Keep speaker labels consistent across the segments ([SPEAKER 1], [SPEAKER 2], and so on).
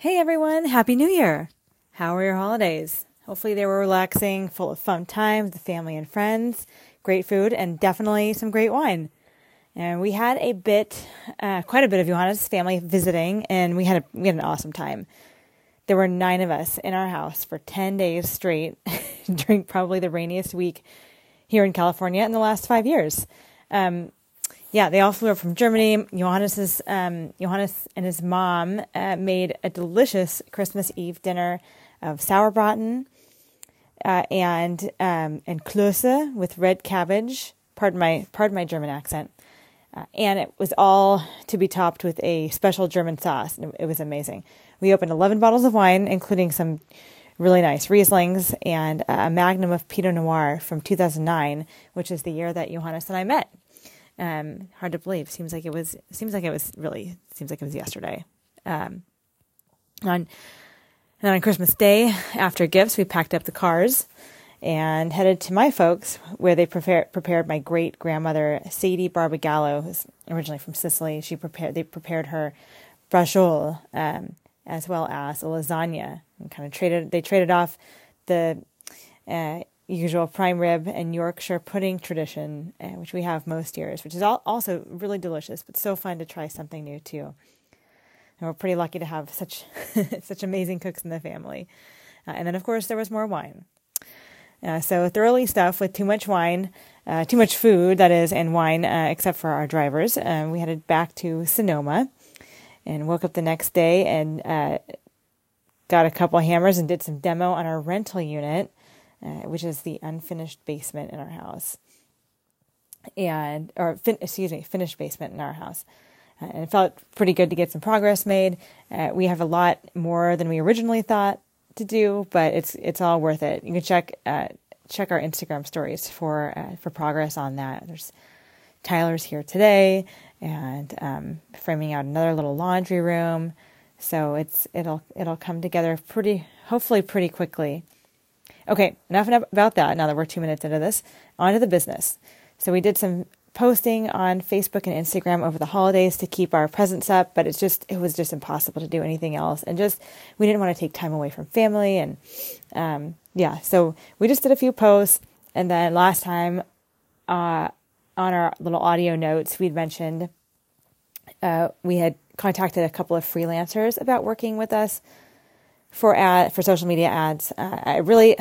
[SPEAKER 1] Hey everyone, Happy New Year! How were your holidays? Hopefully they were relaxing, full of fun times with family and friends, great food, and definitely some great wine. And we had a bit, uh, quite a bit of Johannes' family visiting, and we had a, we had an awesome time. There were nine of us in our house for ten days straight during probably the rainiest week here in California in the last five years. Um, yeah, they all flew up from Germany. Johannes's um, Johannes and his mom uh, made a delicious Christmas Eve dinner of sauerbraten uh, and um, and Klöße with red cabbage. Pardon my pardon my German accent. Uh, and it was all to be topped with a special German sauce. It was amazing. We opened 11 bottles of wine, including some really nice Rieslings and a magnum of Pinot Noir from 2009, which is the year that Johannes and I met. Um, hard to believe. Seems like it was. Seems like it was really. Seems like it was yesterday. Um, on and then on Christmas Day, after gifts, we packed up the cars and headed to my folks, where they prepared prepared my great grandmother Sadie Barbagallo, who's originally from Sicily. She prepared. They prepared her braciole um, as well as a lasagna, and kind of traded. They traded off the uh, usual prime rib and Yorkshire pudding tradition, uh, which we have most years, which is also really delicious, but so fun to try something new too. And we're pretty lucky to have such such amazing cooks in the family. Uh, and then, of course, there was more wine. Uh, so thoroughly stuffed with too much wine, uh, too much food, that is, and wine, uh, except for our drivers. Uh, we headed back to Sonoma and woke up the next day and got a couple hammers and did some demo on our rental unit uh, which is the unfinished basement in our house, and or fin- excuse me, finished basement in our house. Uh, and it felt pretty good to get some progress made. Uh, we have a lot more than we originally thought to do, but it's it's all worth it. You can check uh, check our Instagram stories for uh, for progress on that. There's Tyler's here today, and um, framing out another little laundry room. So it's it'll it'll come together pretty hopefully pretty quickly. Okay, enough about that. Now that we're two minutes into this, on to the business. So we did some posting on Facebook and Instagram over the holidays to keep our presence up, but it's just it was just impossible to do anything else, and just we didn't want to take time away from family, and um, yeah, so we just did a few posts, and then last time uh, on our little audio notes we'd mentioned uh, we had contacted a couple of freelancers about working with us for ad for social media ads. Uh, I really,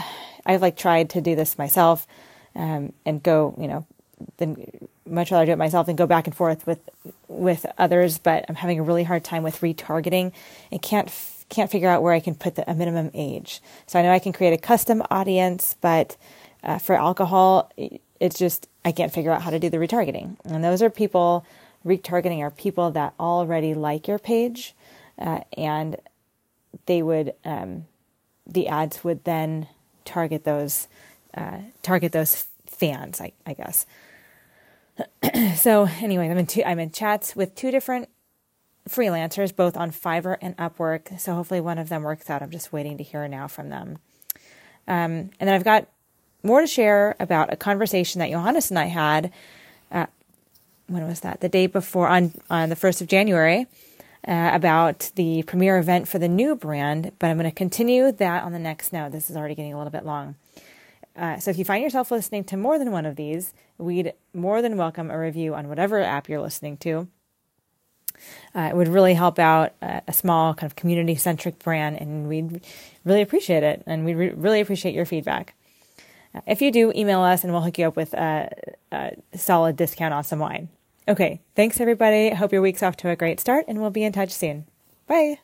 [SPEAKER 1] I've like tried to do this myself, um, and go, you know, then much rather do it myself than go back and forth with with others. But I'm having a really hard time with retargeting, and can't can't figure out where I can put the, a minimum age. So I know I can create a custom audience, but uh, for alcohol, it's just I can't figure out how to do the retargeting. And those are people retargeting are people that already like your page, uh, and they would um, the ads would then target those uh, target those fans, I, I guess. so anyway, I'm in two, I'm in chats with two different freelancers, both on Fiverr and Upwork. So hopefully one of them works out. I'm just waiting to hear now from them. Um, and then I've got more to share about a conversation that Johannes and I had. Uh, when was that? The day before on on the first of January uh, about the premiere event for the new brand, but I'm going to continue that on the next note. This is already getting a little bit long. Uh, so if you find yourself listening to more than one of these, we'd more than welcome a review on whatever app you're listening to. Uh, it would really help out a, a small kind of community centric brand, and we'd really appreciate it. And we'd re- really appreciate your feedback. Uh, if you do, email us and we'll hook you up with a, a solid discount on some wine. Okay, thanks everybody. I hope your week's off to a great start, and we'll be in touch soon. Bye.